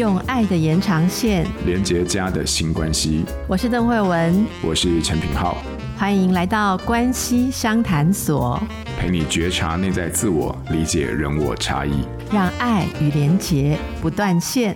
用爱的延长线。连接家的新关系。我是邓慧文，我是陈品浩，欢迎来到关系商谈所，陪你觉察内在自我，理解人我差异，让爱与连结不断线。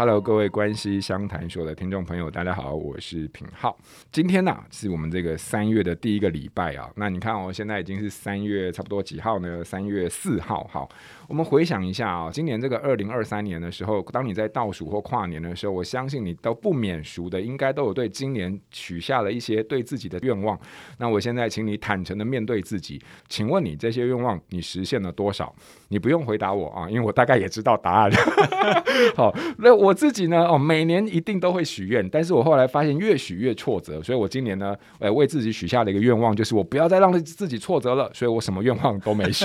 Hello，各位关系相谈所的听众朋友，大家好，我是品浩。今天呢、是我们这个三月的第一个礼拜啊。那你看哦，现在已经是三月差不多几号呢？三月四号。好，我们回想一下啊，今年这个二零二三年的时候，当你在倒数或跨年的时候，我相信你都不免俗的，应该都有对今年许下了一些对自己的愿望。那我现在请你坦诚的面对自己，请问你这些愿望你实现了多少？你不用回答我啊，因为我大概也知道答案。好，那我。我自己呢，哦，每年一定都会许愿，但是我后来发现越许越挫折，所以我今年呢，呃，为自己许下了一个愿望，就是我不要再让自己挫折了，所以我什么愿望都没许。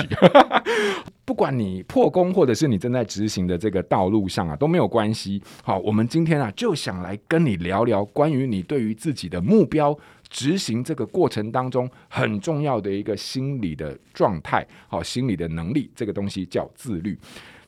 不管你破功，或者是你正在执行的这个道路上啊，都没有关系。好，我们今天啊，就想来跟你聊聊关于你对于自己的目标执行这个过程当中很重要的一个心理的状态，好，心理的能力，这个东西叫自律。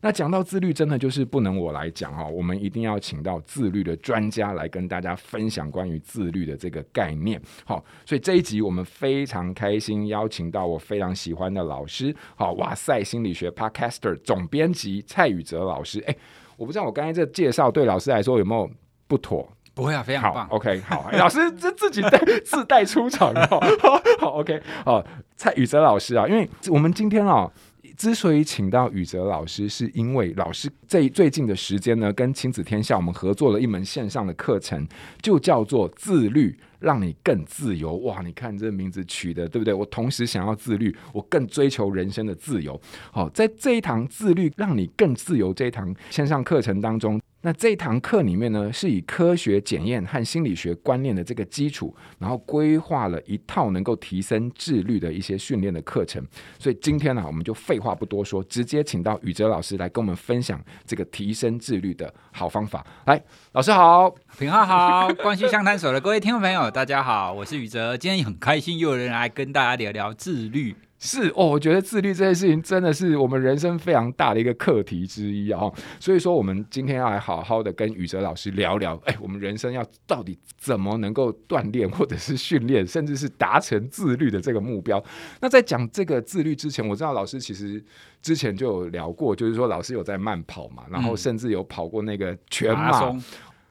那讲到自律，真的就是不能我来讲哈，我们一定要请到自律的专家来跟大家分享关于自律的这个概念。好，所以这一集我们非常开心邀请到我非常喜欢的老师，好，哇塞心理学 Podcaster 总编辑蔡宇哲老师。哎，我不知道我刚才这介绍对老师来说有没有不妥？不会啊，非常棒。好，OK，好，老师这自己带自带出场哦，好，OK，好，蔡宇哲老师啊，因为我们今天啊。之所以请到宇哲老师，是因为老师这最近的时间呢，跟亲子天下我们合作了一门线上的课程，就叫做自律，让你更自由。哇，你看这名字取的对不对？我同时想要自律，我更追求人生的自由。好，在这一堂自律让你更自由这一堂线上课程当中。那这堂课里面呢，是以科学检验和心理学观念的这个基础，然后规划了一套能够提升自律的一些训练的课程。所以今天呢，我们就废话不多说，直接请到宇哲老师来跟我们分享这个提升自律的好方法。来，老师好，品浩好，关系相谈所的各位听众朋友，大家好，我是宇哲，今天很开心又有人来跟大家聊聊自律。是哦，我觉得自律这件事情真的是我们人生非常大的一个课题之一啊。所以说，我们今天要来好好的跟宇哲老师聊聊，哎，我们人生要到底怎么能够锻炼，或者是训练，甚至是达成自律的这个目标。那在讲这个自律之前，我知道老师其实之前就有聊过，就是说老师有在慢跑嘛，然后甚至有跑过那个全马。嗯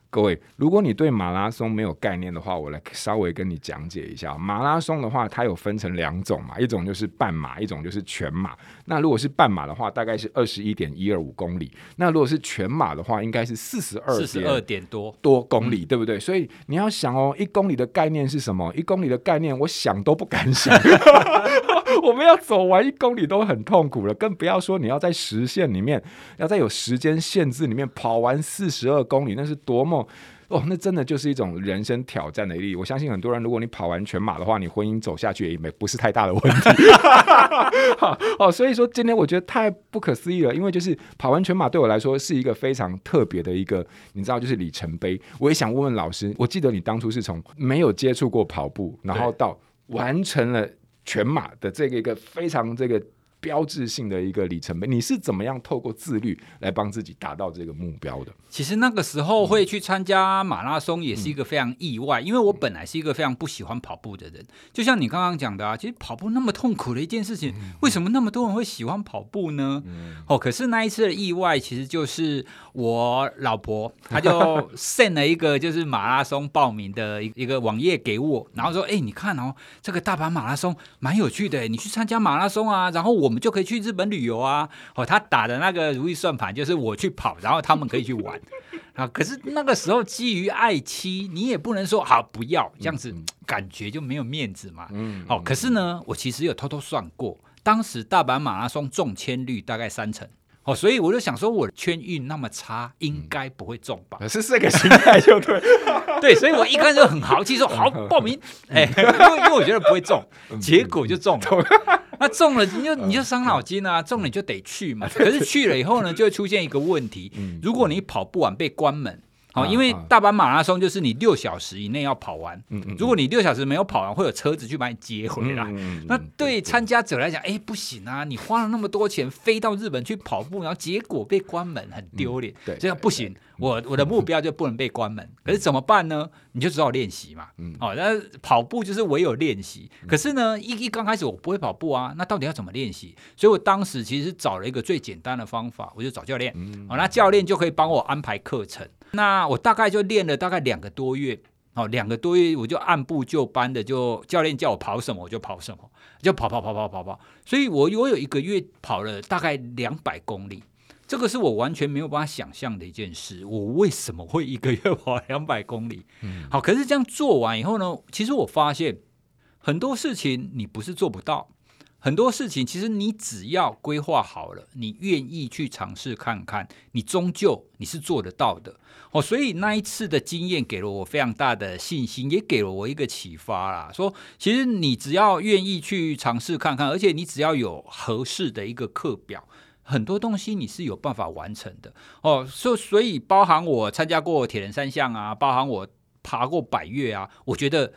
各位，如果你对马拉松没有概念的话，我来稍微跟你讲解一下。马拉松的话，它有分成两种嘛，一种就是半马，一种就是全马。那如果是半马的话，大概是二十一点一二五公里。那如果是全马的话，应该是四十二四十二点多多公里，对不对？所以你要想哦，一公里的概念是什么？一公里的概念，我想都不敢想。我们要走完一公里都很痛苦了，更不要说你要在时限里面，要在有时间限制里面跑完四十二公里，那是多么哦！那真的就是一种人生挑战的意义。我相信很多人，如果你跑完全马的话，你婚姻走下去也没不是太大的问题。好，哦，所以说今天我觉得太不可思议了，因为就是跑完全马对我来说是一个非常特别的一个，你知道，就是里程碑。我也想问问老师，我记得你当初是从没有接触过跑步，然后到完成了。全马的这个一个非常这个标志性的一个里程碑，你是怎么样透过自律来帮自己达到这个目标的？其实那个时候会去参加马拉松也是一个非常意外，嗯、因为我本来是一个非常不喜欢跑步的人。就像你刚刚讲的啊，其实跑步那么痛苦的一件事情，嗯、为什么那么多人会喜欢跑步呢？嗯、哦，可是那一次的意外其实就是我老婆，她就 send 了一个就是马拉松报名的一一个网页给我，然后说：“哎，你看哦，这个大阪马拉松蛮有趣的，你去参加马拉松啊，然后我们。”就可以去日本旅游啊！哦，他打的那个如意算盘就是我去跑，然后他们可以去玩 啊。可是那个时候基于爱妻，你也不能说好不要这样子，感觉就没有面子嘛。嗯。哦，可是呢，我其实有偷偷算过，当时大阪马拉松中签率大概三成。哦，所以我就想说，我的签运那么差，应该不会中吧？是这个心态就对。对，所以我一开始就很豪气说好报名，哎，因为因为我觉得不会中，结果就中了。那中了，你就你就伤脑筋啊！中了你就得去嘛。可是去了以后呢，就会出现一个问题：如果你跑不完被关门，好，因为大阪马拉松就是你六小时以内要跑完。嗯嗯。如果你六小时没有跑完，会有车子去把你接回来。嗯。那对参加者来讲，哎，不行啊！你花了那么多钱飞到日本去跑步，然后结果被关门，很丢脸。对。这样不行，我我的目标就不能被关门。可是怎么办呢？你就只好练习嘛。嗯。哦，那跑步就是唯有练习。可是呢，一一刚开始我不会跑步啊，那到底要怎么练习？所以我当时其实找了一个最简单的方法，我就找教练。嗯。哦，那教练就可以帮我安排课程。那我大概就练了大概两个多月，哦，两个多月我就按部就班的，就教练叫我跑什么我就跑什么，就跑跑跑跑跑跑。所以我我有一个月跑了大概两百公里，这个是我完全没有办法想象的一件事。我为什么会一个月跑两百公里？嗯，好，可是这样做完以后呢，其实我发现很多事情你不是做不到。很多事情，其实你只要规划好了，你愿意去尝试看看，你终究你是做得到的哦。所以那一次的经验给了我非常大的信心，也给了我一个启发啦。说其实你只要愿意去尝试看看，而且你只要有合适的一个课表，很多东西你是有办法完成的哦。所所以包含我参加过铁人三项啊，包含我爬过百岳啊，我觉得。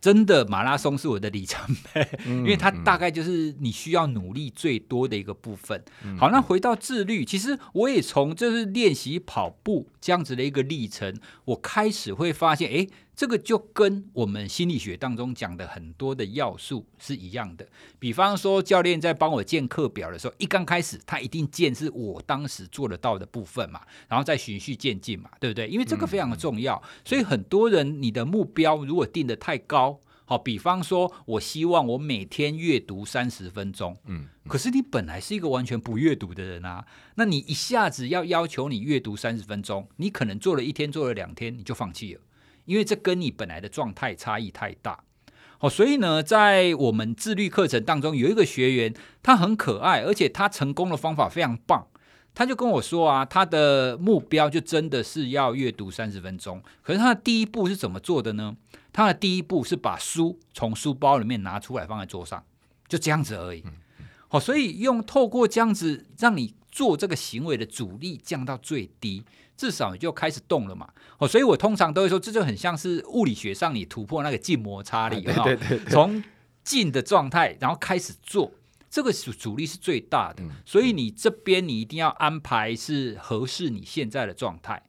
真的马拉松是我的里程碑，因为它大概就是你需要努力最多的一个部分。好，那回到自律，其实我也从就是练习跑步这样子的一个历程，我开始会发现，哎。这个就跟我们心理学当中讲的很多的要素是一样的。比方说，教练在帮我建课表的时候，一刚开始他一定建是我当时做得到的部分嘛，然后再循序渐进嘛，对不对？因为这个非常的重要。所以很多人你的目标如果定得太高，好，比方说我希望我每天阅读三十分钟，嗯，可是你本来是一个完全不阅读的人啊，那你一下子要要求你阅读三十分钟，你可能做了一天，做了两天，你就放弃了。因为这跟你本来的状态差异太大，好，所以呢，在我们自律课程当中，有一个学员，他很可爱，而且他成功的方法非常棒。他就跟我说啊，他的目标就真的是要阅读三十分钟。可是他的第一步是怎么做的呢？他的第一步是把书从书包里面拿出来放在桌上，就这样子而已。好，所以用透过这样子让你做这个行为的阻力降到最低。至少你就开始动了嘛，哦，所以我通常都会说，这就很像是物理学上你突破那个静摩擦力，哈，从静的状态，然后开始做，这个阻阻力是最大的，所以你这边你一定要安排是合适你现在的状态，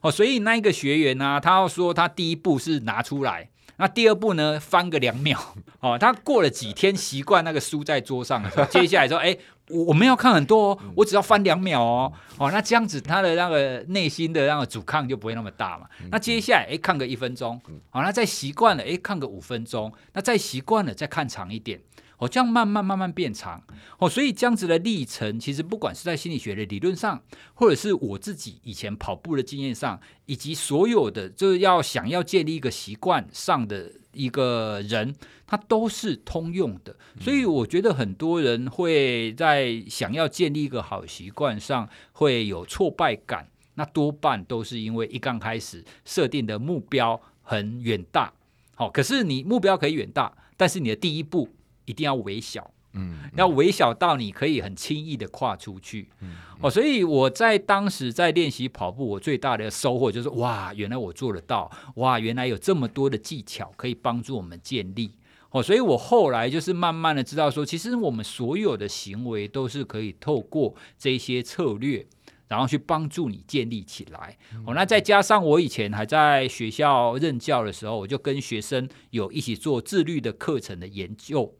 哦，所以那一个学员呢，他要说他第一步是拿出来。那第二步呢？翻个两秒哦。他过了几天习惯那个书在桌上的时候，接下来说：“哎，我我没有看很多哦，我只要翻两秒哦。”哦，那这样子他的那个内心的那个阻抗就不会那么大嘛。那接下来哎，看个一分钟，好，那再习惯了哎，看个五分钟，那再习惯了再看长一点。哦，这样慢慢慢慢变长哦，所以这样子的历程，其实不管是在心理学的理论上，或者是我自己以前跑步的经验上，以及所有的就是要想要建立一个习惯上的一个人，他都是通用的。所以我觉得很多人会在想要建立一个好习惯上会有挫败感，那多半都是因为一刚开始设定的目标很远大。好，可是你目标可以远大，但是你的第一步。一定要微小，嗯，要微小到你可以很轻易的跨出去，嗯，哦，所以我在当时在练习跑步，我最大的收获就是哇，原来我做得到，哇，原来有这么多的技巧可以帮助我们建立，哦，所以我后来就是慢慢的知道说，其实我们所有的行为都是可以透过这些策略，然后去帮助你建立起来，哦，那再加上我以前还在学校任教的时候，我就跟学生有一起做自律的课程的研究。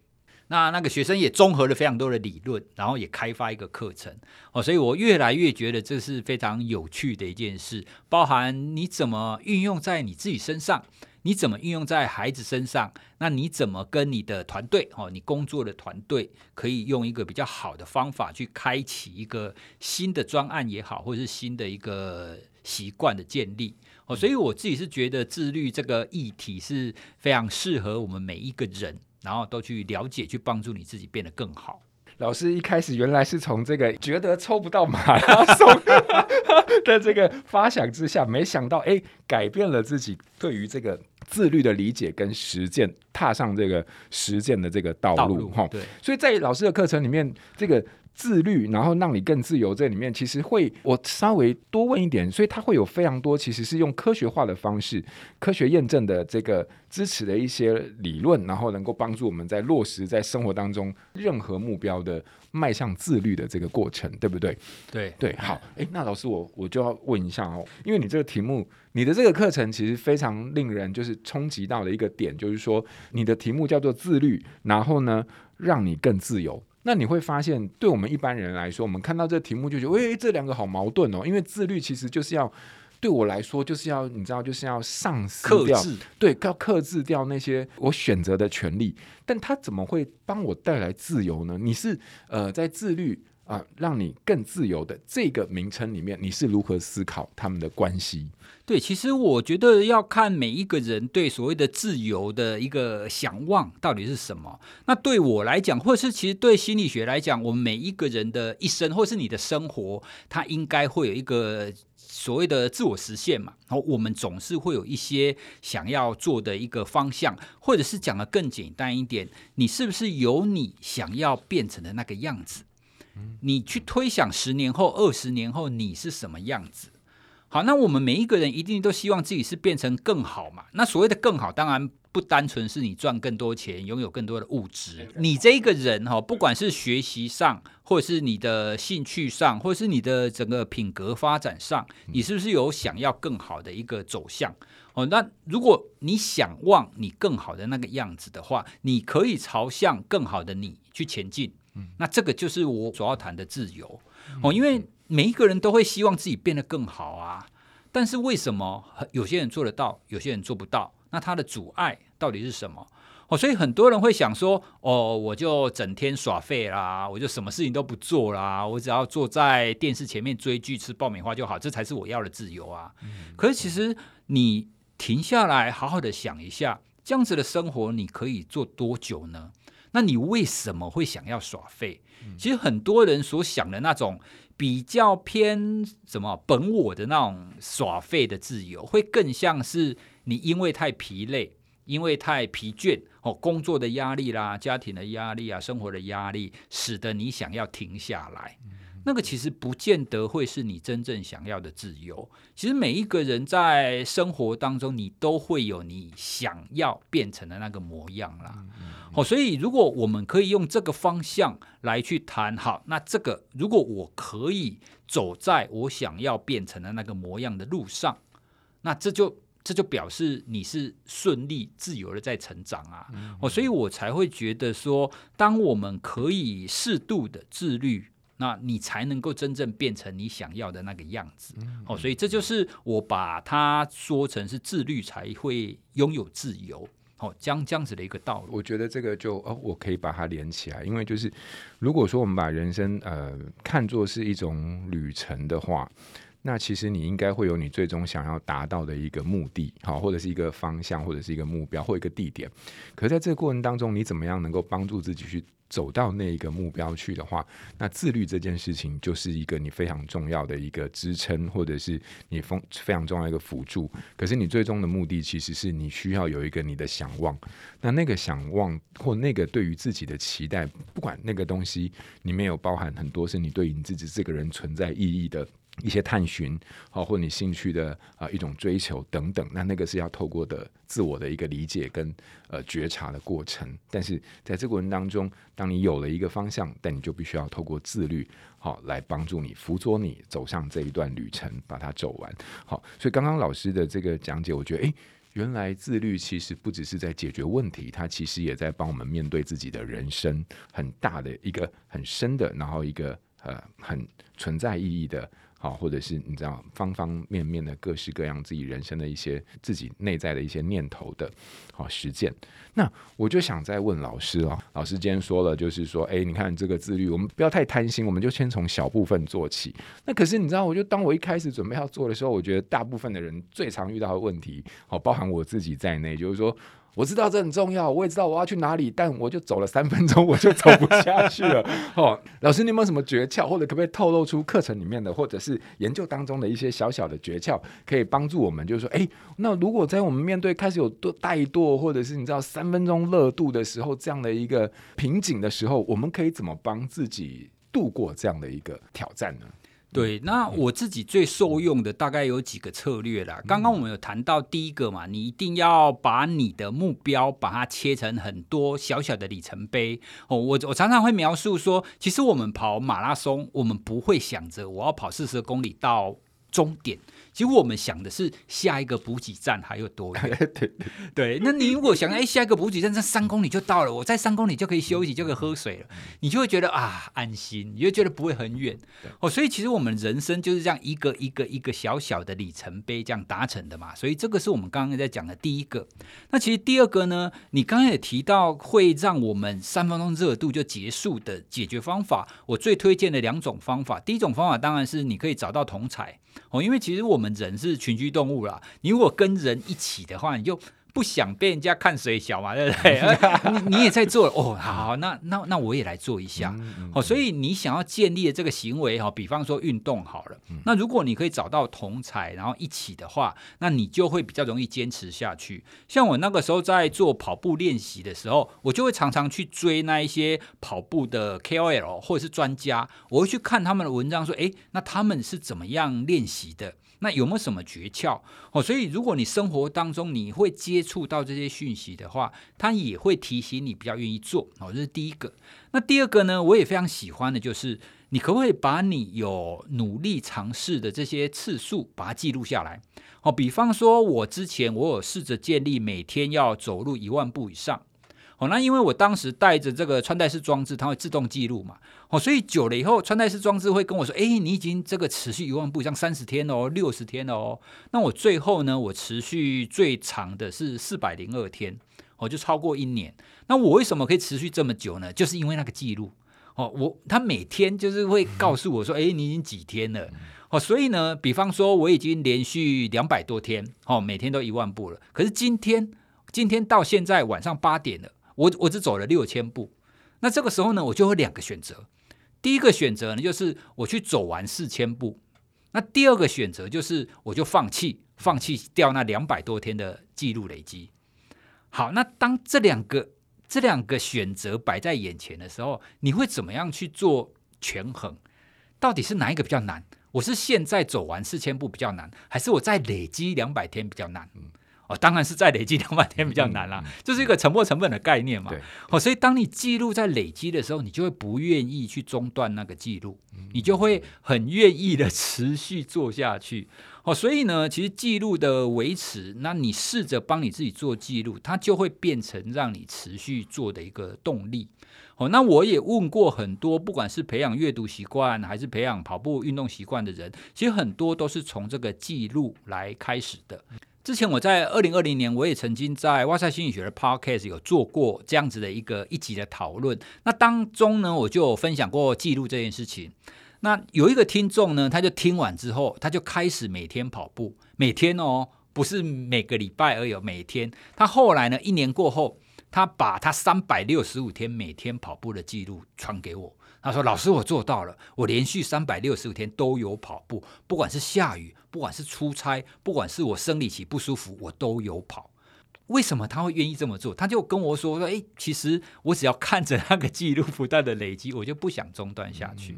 那那个学生也综合了非常多的理论，然后也开发一个课程哦，所以我越来越觉得这是非常有趣的一件事，包含你怎么运用在你自己身上，你怎么运用在孩子身上，那你怎么跟你的团队哦，你工作的团队可以用一个比较好的方法去开启一个新的专案也好，或者是新的一个习惯的建立哦，所以我自己是觉得自律这个议题是非常适合我们每一个人。然后都去了解，去帮助你自己变得更好。老师一开始原来是从这个觉得抽不到马 拉松 的这个发想之下，没想到哎，改变了自己对于这个自律的理解跟实践，踏上这个实践的这个道路哈。对，所以在老师的课程里面，这个自律，然后让你更自由，这里面其实会我稍微多问一点，所以它会有非常多其实是用科学化的方式、科学验证的这个支持的一些理论，然后能够帮助我们在落实在生活当中任何目标的迈向自律的这个过程，对不对？对对，好，诶，那老师我我就要问一下哦，因为你这个题目，你的这个课程其实非常令人就是冲击到的一个点，就是说你的题目叫做自律，然后呢，让你更自由。那你会发现，对我们一般人来说，我们看到这个题目就觉得，诶，这两个好矛盾哦。因为自律其实就是要，对我来说就是要，你知道，就是要丧失掉，克，对，要克制掉那些我选择的权利。但他怎么会帮我带来自由呢？你是呃，在自律啊，让你更自由的这个名称里面，你是如何思考他们的关系？对，其实我觉得要看每一个人对所谓的自由的一个想望到底是什么。那对我来讲，或者是其实对心理学来讲，我们每一个人的一生，或是你的生活，它应该会有一个所谓的自我实现嘛。然后我们总是会有一些想要做的一个方向，或者是讲得更简单一点，你是不是有你想要变成的那个样子？你去推想十年后、二十年后你是什么样子？好，那我们每一个人一定都希望自己是变成更好嘛？那所谓的更好，当然不单纯是你赚更多钱、拥有更多的物质。你这一个人哈，不管是学习上，或者是你的兴趣上，或者是你的整个品格发展上，你是不是有想要更好的一个走向？哦，那如果你想望你更好的那个样子的话，你可以朝向更好的你去前进。那这个就是我所要谈的自由哦，因为。每一个人都会希望自己变得更好啊，但是为什么有些人做得到，有些人做不到？那他的阻碍到底是什么？哦，所以很多人会想说：哦，我就整天耍废啦，我就什么事情都不做啦，我只要坐在电视前面追剧、吃爆米花就好，这才是我要的自由啊。嗯。可是其实你停下来，好好的想一下，这样子的生活你可以做多久呢？那你为什么会想要耍废？其实很多人所想的那种。比较偏什么本我的那种耍废的自由，会更像是你因为太疲累，因为太疲倦哦，工作的压力啦，家庭的压力啊，生活的压力，使得你想要停下来。那个其实不见得会是你真正想要的自由。其实每一个人在生活当中，你都会有你想要变成的那个模样啦。哦，所以如果我们可以用这个方向来去谈，好，那这个如果我可以走在我想要变成的那个模样的路上，那这就这就表示你是顺利自由的在成长啊。哦，所以我才会觉得说，当我们可以适度的自律。那你才能够真正变成你想要的那个样子，哦，所以这就是我把它说成是自律才会拥有自由，哦，这样这样子的一个道理。我觉得这个就哦，我可以把它连起来，因为就是如果说我们把人生呃看作是一种旅程的话，那其实你应该会有你最终想要达到的一个目的，好，或者是一个方向，或者是一个目标，或一个地点。可是在这个过程当中，你怎么样能够帮助自己去走到那一个目标去的话，那自律这件事情就是一个你非常重要的一个支撑，或者是你非非常重要一个辅助。可是你最终的目的其实是你需要有一个你的想望，那那个想望或那个对于自己的期待，不管那个东西里面有包含很多是你对你自己这个人存在意义的。一些探寻，好，或你兴趣的啊一种追求等等，那那个是要透过的自我的一个理解跟呃觉察的过程。但是在这个过程当中，当你有了一个方向，但你就必须要透过自律，好来帮助你辅佐你走上这一段旅程，把它走完。好，所以刚刚老师的这个讲解，我觉得，诶，原来自律其实不只是在解决问题，它其实也在帮我们面对自己的人生很大的一个很深的，然后一个呃很存在意义的。好，或者是你知道方方面面的各式各样自己人生的一些自己内在的一些念头的，好实践。那我就想再问老师啊，老师今天说了，就是说，哎，你看这个自律，我们不要太贪心，我们就先从小部分做起。那可是你知道，我就当我一开始准备要做的时候，我觉得大部分的人最常遇到的问题，好，包含我自己在内，就是说。我知道这很重要，我也知道我要去哪里，但我就走了三分钟，我就走不下去了。哦，老师，你有没有什么诀窍，或者可不可以透露出课程里面的，或者是研究当中的一些小小的诀窍，可以帮助我们？就是说，哎，那如果在我们面对开始有多怠惰，或者是你知道三分钟热度的时候，这样的一个瓶颈的时候，我们可以怎么帮自己？度过这样的一个挑战呢？对，那我自己最受用的大概有几个策略啦。刚刚我们有谈到第一个嘛，你一定要把你的目标把它切成很多小小的里程碑哦。我我常常会描述说，其实我们跑马拉松，我们不会想着我要跑四十公里到终点。其实我们想的是下一个补给站还有多远？对那你如果想哎，下一个补给站在三公里就到了，我在三公里就可以休息，就可以喝水了，你就会觉得啊安心，你就觉得不会很远哦。所以其实我们人生就是这样一个一个一个小小的里程碑这样达成的嘛。所以这个是我们刚刚在讲的第一个。那其实第二个呢，你刚刚也提到会让我们三分钟热度就结束的解决方法，我最推荐的两种方法，第一种方法当然是你可以找到同侪。哦，因为其实我们人是群居动物啦，你如果跟人一起的话，你就不想被人家看水小嘛，对不对？你你也在做哦，好，那那那我也来做一下。哦，所以你想要建立的这个行为哈，比方说运动好了，那如果你可以找到同才，然后一起的话，那你就会比较容易坚持下去。像我那个时候在做跑步练习的时候，我就会常常去追那一些跑步的 KOL 或者是专家，我会去看他们的文章，说，哎，那他们是怎么样练习的？那有没有什么诀窍？哦，所以如果你生活当中你会接触到这些讯息的话，它也会提醒你比较愿意做。哦，这是第一个。那第二个呢？我也非常喜欢的就是，你可不可以把你有努力尝试的这些次数，把它记录下来？哦，比方说，我之前我有试着建立每天要走路一万步以上。哦，那因为我当时带着这个穿戴式装置，它会自动记录嘛。哦，所以久了以后，穿戴式装置会跟我说：“哎，你已经这个持续一万步以上三十天哦，六十天哦。”那我最后呢，我持续最长的是四百零二天，哦，就超过一年。那我为什么可以持续这么久呢？就是因为那个记录。哦，我他每天就是会告诉我说：“哎，你已经几天了？”哦，所以呢，比方说我已经连续两百多天，哦，每天都一万步了。可是今天，今天到现在晚上八点了。我我只走了六千步，那这个时候呢，我就有两个选择。第一个选择呢，就是我去走完四千步；那第二个选择就是我就放弃，放弃掉那两百多天的记录累积。好，那当这两个这两个选择摆在眼前的时候，你会怎么样去做权衡？到底是哪一个比较难？我是现在走完四千步比较难，还是我再累积两百天比较难？哦，当然是再累积两百天比较难啦，这是一个沉没成本的概念嘛。对哦，所以当你记录在累积的时候，你就会不愿意去中断那个记录，嗯、你就会很愿意的持续做下去。哦，所以呢，其实记录的维持，那你试着帮你自己做记录，它就会变成让你持续做的一个动力。哦，那我也问过很多，不管是培养阅读习惯，还是培养跑步运动习惯的人，其实很多都是从这个记录来开始的。之前我在二零二零年，我也曾经在哇塞心理学的 Podcast 有做过这样子的一个一集的讨论。那当中呢，我就分享过记录这件事情。那有一个听众呢，他就听完之后，他就开始每天跑步，每天哦，不是每个礼拜而已，每天。他后来呢，一年过后，他把他三百六十五天每天跑步的记录传给我。他说：“老师，我做到了，我连续三百六十五天都有跑步，不管是下雨，不管是出差，不管是我生理期不舒服，我都有跑。为什么他会愿意这么做？他就跟我说说，诶，其实我只要看着那个记录不断的累积，我就不想中断下去。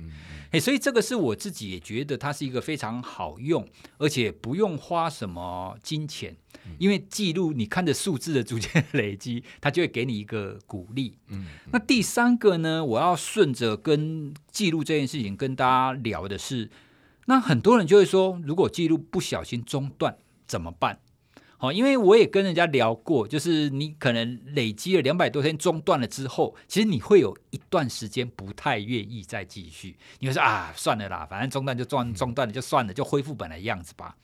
诶，所以这个是我自己也觉得它是一个非常好用，而且不用花什么金钱。”因为记录，你看着数字的逐渐累积，它就会给你一个鼓励。嗯，那第三个呢，我要顺着跟记录这件事情跟大家聊的是，那很多人就会说，如果记录不小心中断怎么办？好，因为我也跟人家聊过，就是你可能累积了两百多天中断了之后，其实你会有一段时间不太愿意再继续，你会说啊，算了啦，反正中断就中中断了就算了，就恢复本来样子吧。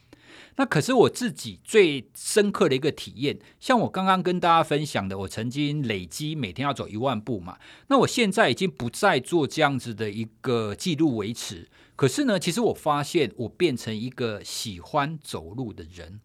那可是我自己最深刻的一个体验，像我刚刚跟大家分享的，我曾经累积每天要走一万步嘛。那我现在已经不再做这样子的一个记录维持。可是呢，其实我发现我变成一个喜欢走路的人，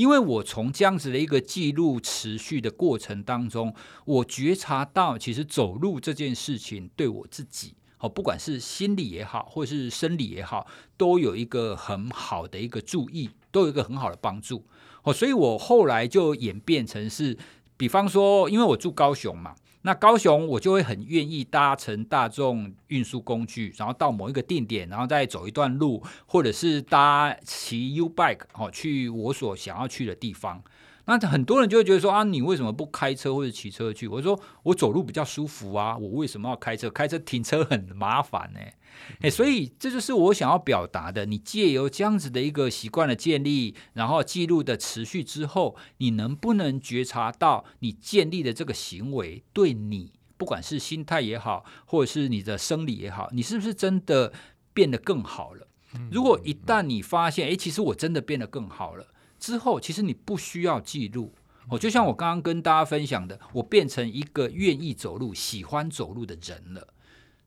因为我从这样子的一个记录持续的过程当中，我觉察到其实走路这件事情对我自己。哦，不管是心理也好，或是生理也好，都有一个很好的一个注意，都有一个很好的帮助。哦，所以我后来就演变成是，比方说，因为我住高雄嘛，那高雄我就会很愿意搭乘大众运输工具，然后到某一个定点，然后再走一段路，或者是搭骑 U bike 哦，去我所想要去的地方。那很多人就会觉得说啊，你为什么不开车或者骑车去？我说我走路比较舒服啊，我为什么要开车？开车停车很麻烦呢、欸。哎，所以这就是我想要表达的。你借由这样子的一个习惯的建立，然后记录的持续之后，你能不能觉察到你建立的这个行为对你，不管是心态也好，或者是你的生理也好，你是不是真的变得更好了？如果一旦你发现，哎，其实我真的变得更好了之后，其实你不需要记录。哦，就像我刚刚跟大家分享的，我变成一个愿意走路、喜欢走路的人了。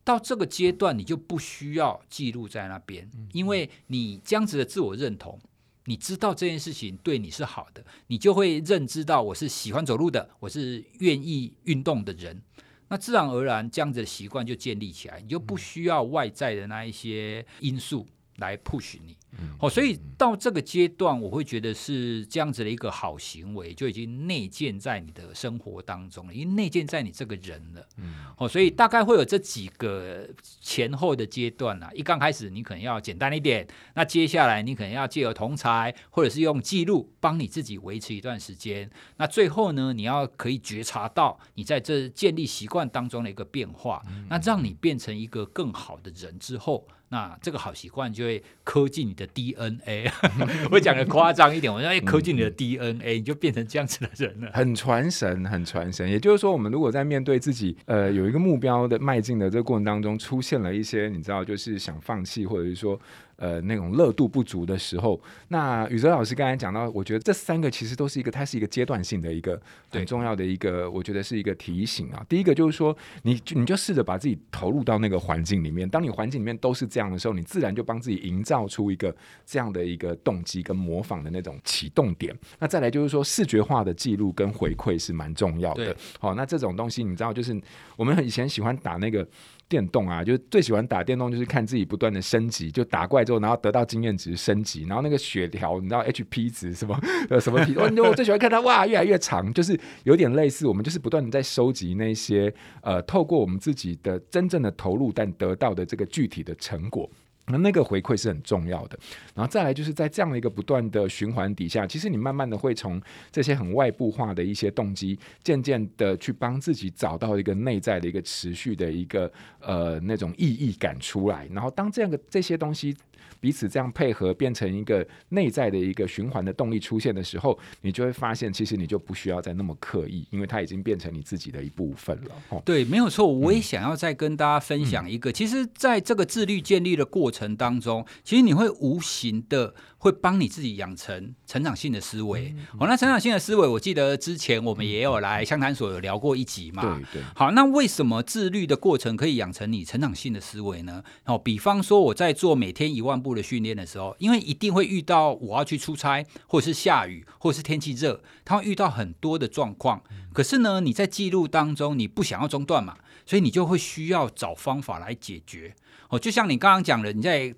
到这个阶段，你就不需要记录在那边，因为你这样子的自我认同，你知道这件事情对你是好的，你就会认知到我是喜欢走路的，我是愿意运动的人，那自然而然这样子的习惯就建立起来，你就不需要外在的那一些因素来 push 你。哦，所以到这个阶段，我会觉得是这样子的一个好行为，就已经内建在你的生活当中了，因为内建在你这个人了。嗯哦，所以大概会有这几个前后的阶段啊。一刚开始，你可能要简单一点，那接下来你可能要借由同才，或者是用记录帮你自己维持一段时间。那最后呢，你要可以觉察到你在这建立习惯当中的一个变化，那让你变成一个更好的人之后。那这个好习惯就会刻进你的 DNA，我讲的夸张一点，我说哎，刻进你的 DNA，你就变成这样子的人了，很传神，很传神。也就是说，我们如果在面对自己呃有一个目标的迈进的这个过程当中，出现了一些你知道，就是想放弃，或者是说。呃，那种热度不足的时候，那宇哲老师刚才讲到，我觉得这三个其实都是一个，它是一个阶段性的一个很重要的一个，我觉得是一个提醒啊。第一个就是说，你你就试着把自己投入到那个环境里面，当你环境里面都是这样的时候，你自然就帮自己营造出一个这样的一个动机跟模仿的那种启动点。那再来就是说，视觉化的记录跟回馈是蛮重要的。好，那这种东西你知道，就是我们以前喜欢打那个。电动啊，就是最喜欢打电动，就是看自己不断的升级，就打怪之后，然后得到经验值升级，然后那个血条，你知道 HP 值什么 呃什么我我最喜欢看它哇越来越长，就是有点类似我们就是不断的在收集那些呃透过我们自己的真正的投入，但得到的这个具体的成果。那那个回馈是很重要的，然后再来就是在这样的一个不断的循环底下，其实你慢慢的会从这些很外部化的一些动机，渐渐的去帮自己找到一个内在的一个持续的一个呃那种意义感出来，然后当这样的这些东西。彼此这样配合，变成一个内在的一个循环的动力出现的时候，你就会发现，其实你就不需要再那么刻意，因为它已经变成你自己的一部分了。哦，对，没有错。我也想要再跟大家分享一个，嗯、其实，在这个自律建立的过程当中，其实你会无形的。会帮你自己养成成长性的思维。嗯嗯、哦，那成长性的思维，我记得之前我们也有来相谈所有聊过一集嘛。对对。好，那为什么自律的过程可以养成你成长性的思维呢？哦，比方说我在做每天一万步的训练的时候，因为一定会遇到我要去出差，或者是下雨，或者是天气热，它会遇到很多的状况。可是呢，你在记录当中，你不想要中断嘛，所以你就会需要找方法来解决。哦，就像你刚刚讲的，你在。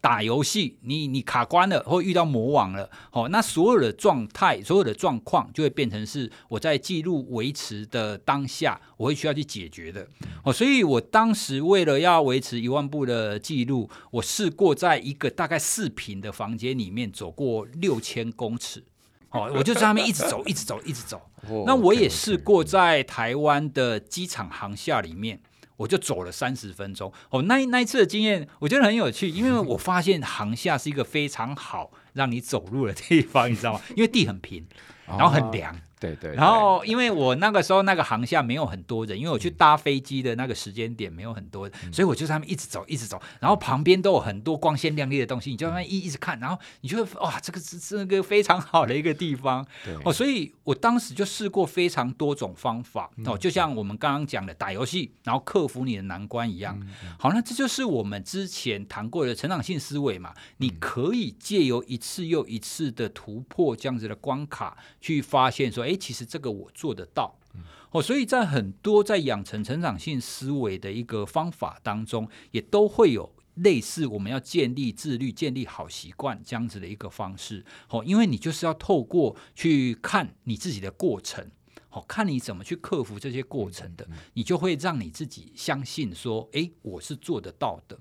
打游戏，你你卡关了，或遇到魔王了，哦，那所有的状态、所有的状况就会变成是我在记录维持的当下，我会需要去解决的，哦，所以我当时为了要维持一万步的记录，我试过在一个大概四平的房间里面走过六千公尺，哦，我就在那边一直走，一直走，一直走。那我也试过在台湾的机场航厦里面。我就走了三十分钟哦，那那一次的经验我觉得很有趣，因为我发现航厦是一个非常好让你走路的地方，你知道吗？因为地很平，然后很凉。哦对，对对，然后因为我那个时候那个航厦没有很多人，因为我去搭飞机的那个时间点没有很多人，嗯、所以我就在那边一直走，一直走，然后旁边都有很多光鲜亮丽的东西，你就在那一一直看，然后你就会哇，这个是这个非常好的一个地方。对。哦，所以我当时就试过非常多种方法哦，就像我们刚刚讲的打游戏，然后克服你的难关一样。嗯、好，那这就是我们之前谈过的成长性思维嘛，你可以借由一次又一次的突破这样子的关卡，去发现说，哎。其实这个我做得到，哦，所以在很多在养成成长性思维的一个方法当中，也都会有类似我们要建立自律、建立好习惯这样子的一个方式，哦，因为你就是要透过去看你自己的过程，好，看你怎么去克服这些过程的，你就会让你自己相信说，诶，我是做得到的。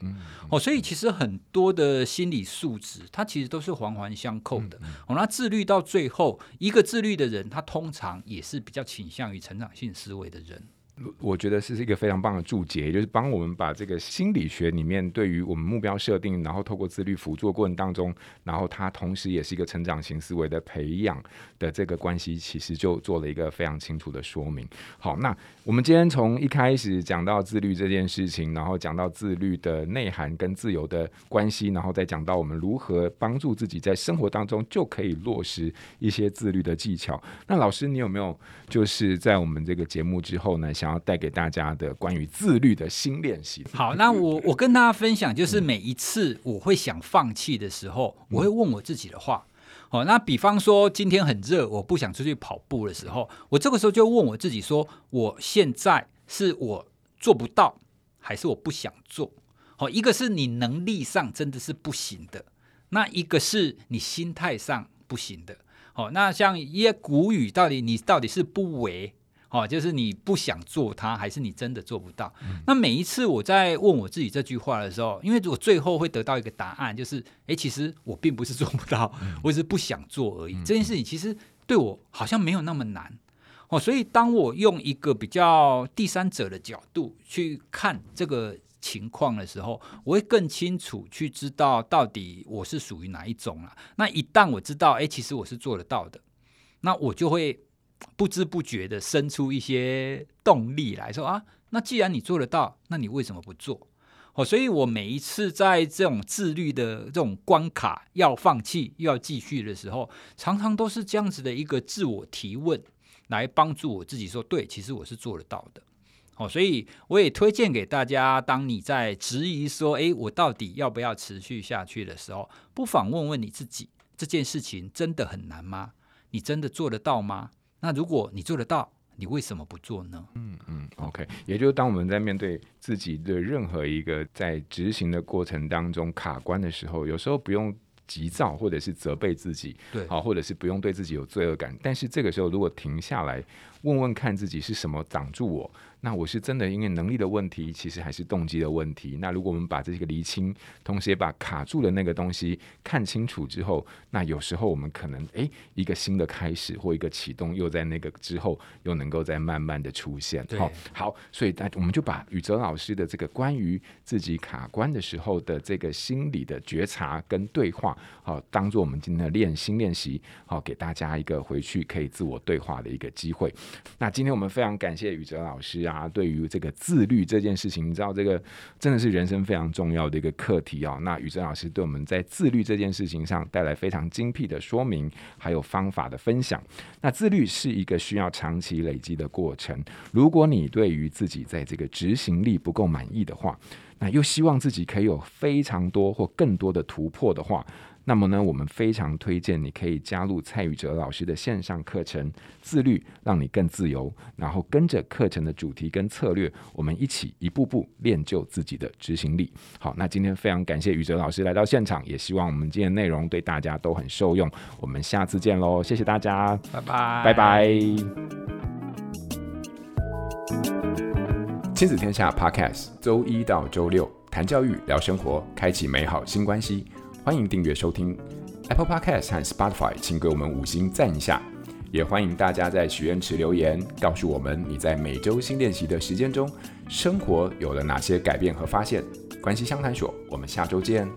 哦，所以其实很多的心理素质，它其实都是环环相扣的。哦，那自律到最后，一个自律的人，他通常也是比较倾向于成长性思维的人。我觉得是一个非常棒的注解，就是帮我们把这个心理学里面对于我们目标设定，然后透过自律辅助过程当中，然后它同时也是一个成长型思维的培养的这个关系，其实就做了一个非常清楚的说明。好，那我们今天从一开始讲到自律这件事情，然后讲到自律的内涵跟自由的关系，然后再讲到我们如何帮助自己在生活当中就可以落实一些自律的技巧。那老师，你有没有就是在我们这个节目之后呢，想要带给大家的关于自律的新练习。好，那我我跟大家分享，就是每一次我会想放弃的时候，我会问我自己的话。好，那比方说今天很热，我不想出去跑步的时候，我这个时候就问我自己说：我现在是我做不到，还是我不想做？好，一个是你能力上真的是不行的，那一个是你心态上不行的。好，那像一些古语，到底你到底是不为？哦，就是你不想做它，还是你真的做不到？嗯、那每一次我在问我自己这句话的时候，因为我最后会得到一个答案，就是，哎，其实我并不是做不到，嗯、我只是不想做而已。嗯、这件事情其实对我好像没有那么难。哦，所以当我用一个比较第三者的角度去看这个情况的时候，我会更清楚去知道到底我是属于哪一种了。那一旦我知道，哎，其实我是做得到的，那我就会。不知不觉的生出一些动力来说啊，那既然你做得到，那你为什么不做？哦，所以我每一次在这种自律的这种关卡要放弃又要继续的时候，常常都是这样子的一个自我提问，来帮助我自己说，对，其实我是做得到的。哦，所以我也推荐给大家，当你在质疑说，诶，我到底要不要持续下去的时候，不妨问问你自己，这件事情真的很难吗？你真的做得到吗？那如果你做得到，你为什么不做呢？嗯嗯，OK，也就是当我们在面对自己的任何一个在执行的过程当中卡关的时候，有时候不用急躁，或者是责备自己，对，好，或者是不用对自己有罪恶感。但是这个时候，如果停下来问问看自己是什么挡住我。那我是真的因为能力的问题，其实还是动机的问题。那如果我们把这个厘清，同时也把卡住的那个东西看清楚之后，那有时候我们可能诶，一个新的开始或一个启动，又在那个之后又能够再慢慢的出现。好，好，所以那我们就把宇哲老师的这个关于自己卡关的时候的这个心理的觉察跟对话，好，当做我们今天的练心练习，好，给大家一个回去可以自我对话的一个机会。那今天我们非常感谢宇哲老师啊。啊，对于这个自律这件事情，你知道这个真的是人生非常重要的一个课题啊。那宇哲老师对我们在自律这件事情上带来非常精辟的说明，还有方法的分享。那自律是一个需要长期累积的过程。如果你对于自己在这个执行力不够满意的话，那又希望自己可以有非常多或更多的突破的话，那么呢，我们非常推荐你可以加入蔡宇哲老师的线上课程《自律让你更自由》，然后跟着课程的主题跟策略，我们一起一步步练就自己的执行力。好，那今天非常感谢宇哲老师来到现场，也希望我们今天内容对大家都很受用。我们下次见喽，谢谢大家，拜拜，拜拜。亲子天下 Podcast，周一到周六谈教育、聊生活，开启美好新关系。欢迎订阅收听 Apple Podcast 和 Spotify，请给我们五星赞一下。也欢迎大家在许愿池留言，告诉我们你在每周新练习的时间中，生活有了哪些改变和发现。关系相谈所，我们下周见。